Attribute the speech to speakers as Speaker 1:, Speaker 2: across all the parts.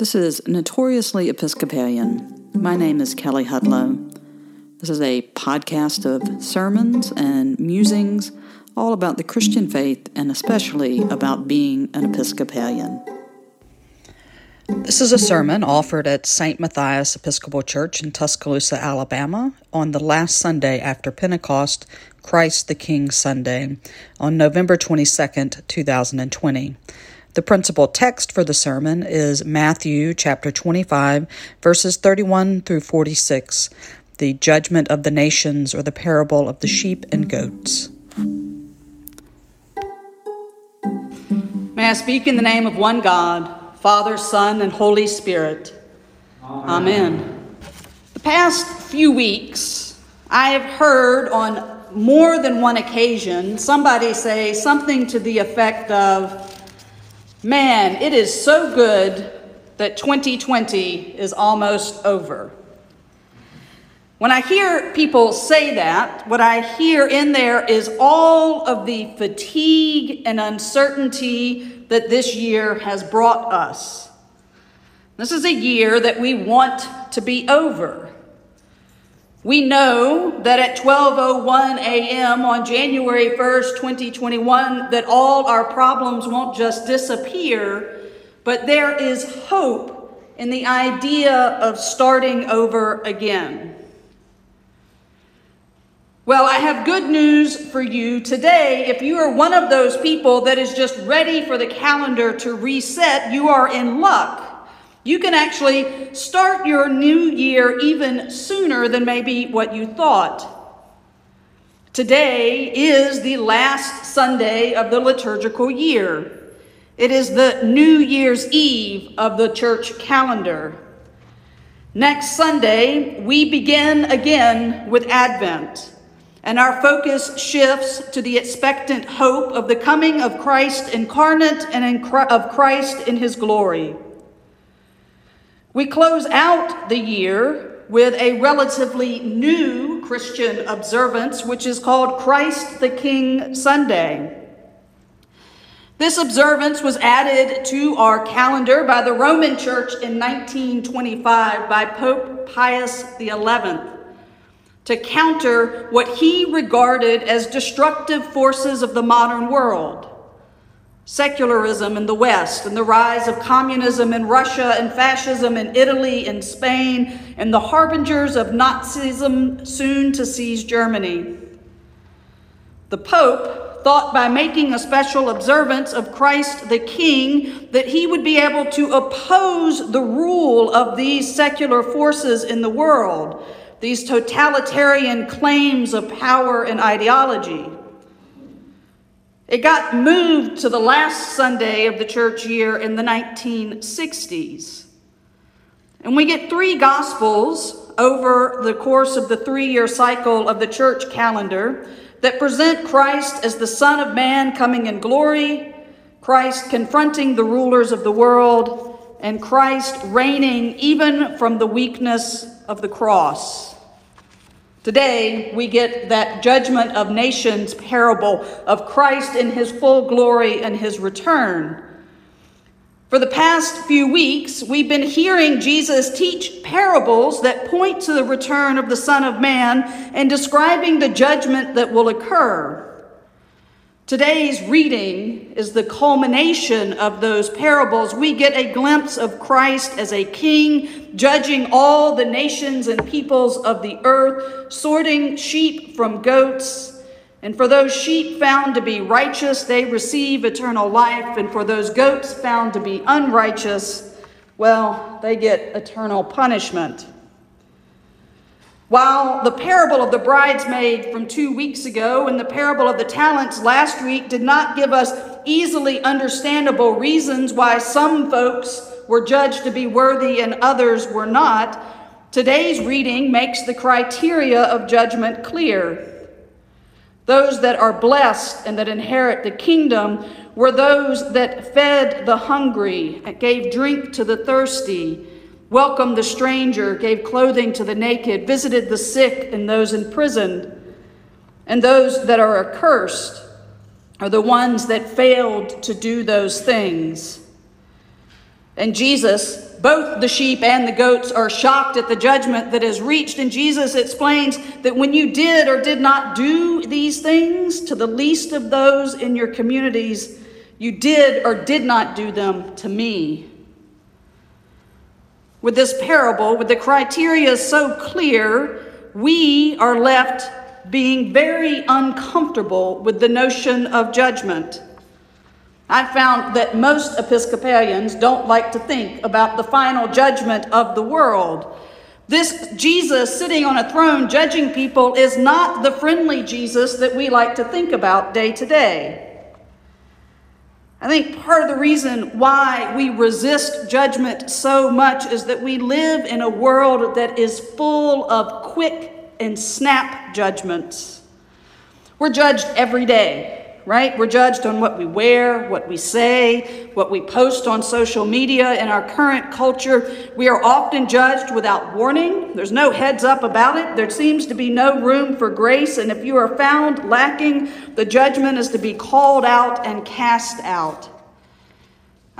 Speaker 1: This is Notoriously Episcopalian. My name is Kelly Hudlow. This is a podcast of sermons and musings all about the Christian faith and especially about being an Episcopalian. This is a sermon offered at St. Matthias Episcopal Church in Tuscaloosa, Alabama, on the last Sunday after Pentecost, Christ the King Sunday, on November 22nd, 2020. The principal text for the sermon is Matthew chapter 25, verses 31 through 46, the judgment of the nations or the parable of the sheep and goats.
Speaker 2: May I speak in the name of one God, Father, Son, and Holy Spirit. Amen. Amen. The past few weeks, I have heard on more than one occasion somebody say something to the effect of, Man, it is so good that 2020 is almost over. When I hear people say that, what I hear in there is all of the fatigue and uncertainty that this year has brought us. This is a year that we want to be over. We know that at 12:01 a.m. on January 1st, 2021 that all our problems won't just disappear, but there is hope in the idea of starting over again. Well, I have good news for you today. If you are one of those people that is just ready for the calendar to reset, you are in luck. You can actually start your new year even sooner than maybe what you thought. Today is the last Sunday of the liturgical year. It is the New Year's Eve of the church calendar. Next Sunday, we begin again with Advent, and our focus shifts to the expectant hope of the coming of Christ incarnate and of Christ in his glory. We close out the year with a relatively new Christian observance, which is called Christ the King Sunday. This observance was added to our calendar by the Roman Church in 1925 by Pope Pius XI to counter what he regarded as destructive forces of the modern world secularism in the West and the rise of communism in Russia and fascism in Italy and Spain and the harbingers of Nazism soon to seize Germany. The Pope thought by making a special observance of Christ the King that he would be able to oppose the rule of these secular forces in the world, these totalitarian claims of power and ideology. It got moved to the last Sunday of the church year in the 1960s. And we get three gospels over the course of the three year cycle of the church calendar that present Christ as the Son of Man coming in glory, Christ confronting the rulers of the world, and Christ reigning even from the weakness of the cross. Today, we get that judgment of nations parable of Christ in his full glory and his return. For the past few weeks, we've been hearing Jesus teach parables that point to the return of the Son of Man and describing the judgment that will occur. Today's reading is the culmination of those parables. We get a glimpse of Christ as a king, judging all the nations and peoples of the earth, sorting sheep from goats. And for those sheep found to be righteous, they receive eternal life. And for those goats found to be unrighteous, well, they get eternal punishment. While the parable of the bridesmaid from two weeks ago and the parable of the talents last week did not give us easily understandable reasons why some folks were judged to be worthy and others were not, today's reading makes the criteria of judgment clear. Those that are blessed and that inherit the kingdom were those that fed the hungry, gave drink to the thirsty, welcomed the stranger, gave clothing to the naked, visited the sick and those imprisoned. And those that are accursed are the ones that failed to do those things. And Jesus both the sheep and the goats are shocked at the judgment that is reached. And Jesus explains that when you did or did not do these things to the least of those in your communities, you did or did not do them to me. With this parable, with the criteria so clear, we are left being very uncomfortable with the notion of judgment. I found that most Episcopalians don't like to think about the final judgment of the world. This Jesus sitting on a throne judging people is not the friendly Jesus that we like to think about day to day. I think part of the reason why we resist judgment so much is that we live in a world that is full of quick and snap judgments. We're judged every day right? We're judged on what we wear, what we say, what we post on social media. In our current culture, we are often judged without warning. There's no heads up about it. There seems to be no room for grace. And if you are found lacking, the judgment is to be called out and cast out.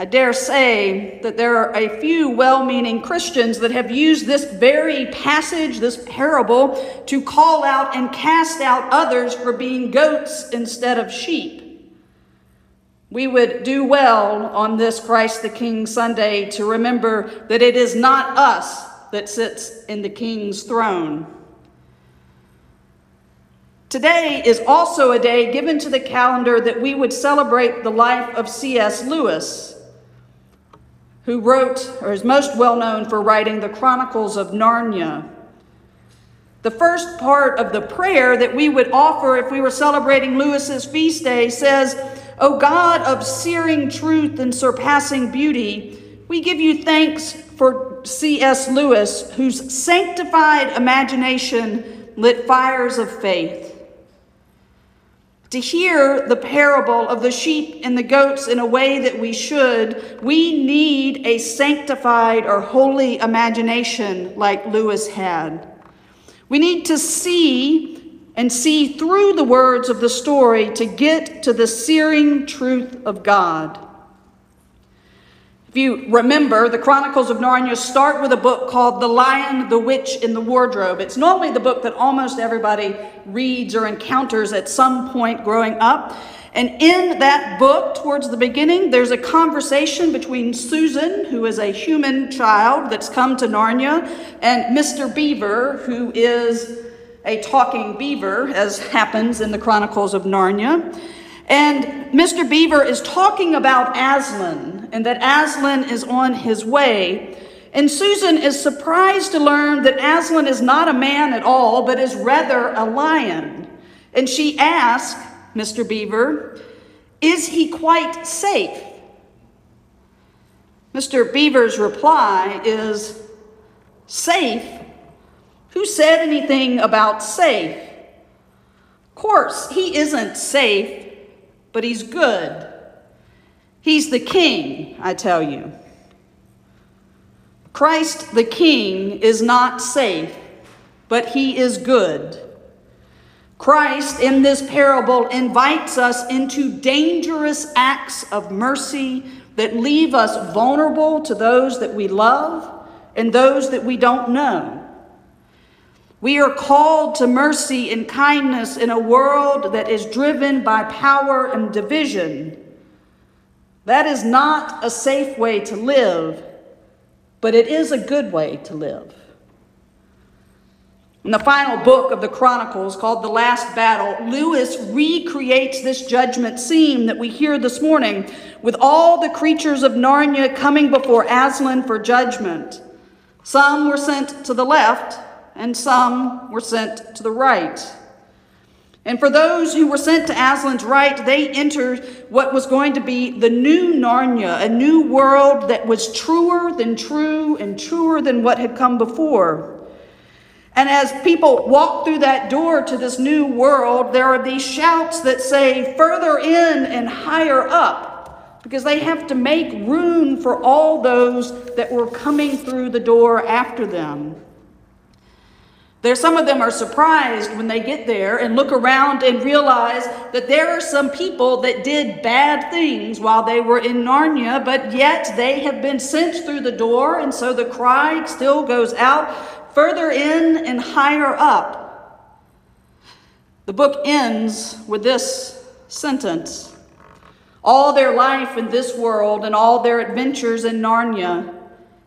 Speaker 2: I dare say that there are a few well meaning Christians that have used this very passage, this parable, to call out and cast out others for being goats instead of sheep. We would do well on this Christ the King Sunday to remember that it is not us that sits in the King's throne. Today is also a day given to the calendar that we would celebrate the life of C.S. Lewis who wrote, or is most well known for writing the Chronicles of Narnia. The first part of the prayer that we would offer if we were celebrating Lewis's feast day says, O God of searing truth and surpassing beauty, we give you thanks for C.S. Lewis, whose sanctified imagination lit fires of faith. To hear the parable of the sheep and the goats in a way that we should, we need a sanctified or holy imagination like Lewis had. We need to see and see through the words of the story to get to the searing truth of God. If you remember, the Chronicles of Narnia start with a book called The Lion, the Witch, and the Wardrobe. It's normally the book that almost everybody reads or encounters at some point growing up. And in that book, towards the beginning, there's a conversation between Susan, who is a human child that's come to Narnia, and Mr. Beaver, who is a talking beaver, as happens in the Chronicles of Narnia. And Mr. Beaver is talking about Aslan and that Aslan is on his way. And Susan is surprised to learn that Aslan is not a man at all, but is rather a lion. And she asks Mr. Beaver, Is he quite safe? Mr. Beaver's reply is, Safe? Who said anything about safe? Of course, he isn't safe but he's good. He's the king, I tell you. Christ the king is not safe, but he is good. Christ in this parable invites us into dangerous acts of mercy that leave us vulnerable to those that we love and those that we don't know. We are called to mercy and kindness in a world that is driven by power and division. That is not a safe way to live, but it is a good way to live. In the final book of the Chronicles, called The Last Battle, Lewis recreates this judgment scene that we hear this morning with all the creatures of Narnia coming before Aslan for judgment. Some were sent to the left, and some were sent to the right. And for those who were sent to Aslan's right, they entered what was going to be the new Narnia, a new world that was truer than true and truer than what had come before. And as people walk through that door to this new world, there are these shouts that say, further in and higher up, because they have to make room for all those that were coming through the door after them. There, some of them are surprised when they get there and look around and realize that there are some people that did bad things while they were in Narnia, but yet they have been sent through the door, and so the cry still goes out further in and higher up. The book ends with this sentence All their life in this world and all their adventures in Narnia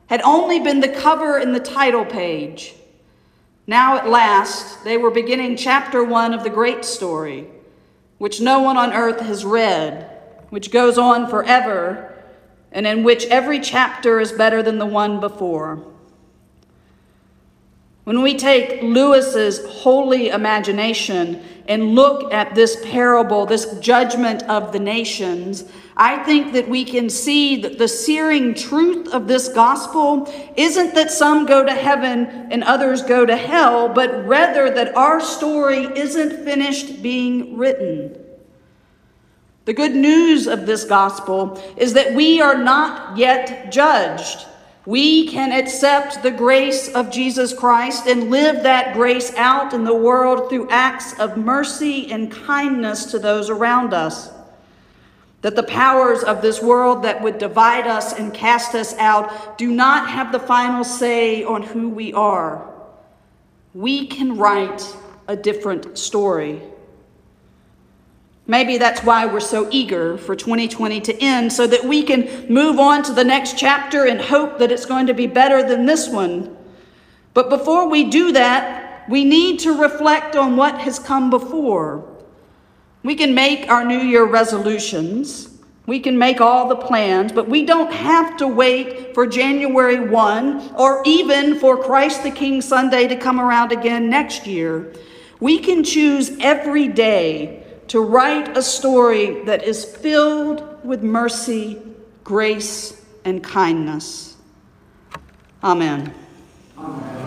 Speaker 2: had only been the cover and the title page. Now, at last, they were beginning chapter one of the great story, which no one on earth has read, which goes on forever, and in which every chapter is better than the one before. When we take Lewis's holy imagination and look at this parable, this judgment of the nations, I think that we can see that the searing truth of this gospel isn't that some go to heaven and others go to hell, but rather that our story isn't finished being written. The good news of this gospel is that we are not yet judged. We can accept the grace of Jesus Christ and live that grace out in the world through acts of mercy and kindness to those around us. That the powers of this world that would divide us and cast us out do not have the final say on who we are. We can write a different story. Maybe that's why we're so eager for 2020 to end, so that we can move on to the next chapter and hope that it's going to be better than this one. But before we do that, we need to reflect on what has come before. We can make our New Year resolutions, we can make all the plans, but we don't have to wait for January 1 or even for Christ the King Sunday to come around again next year. We can choose every day to write a story that is filled with mercy, grace, and kindness. Amen. Amen.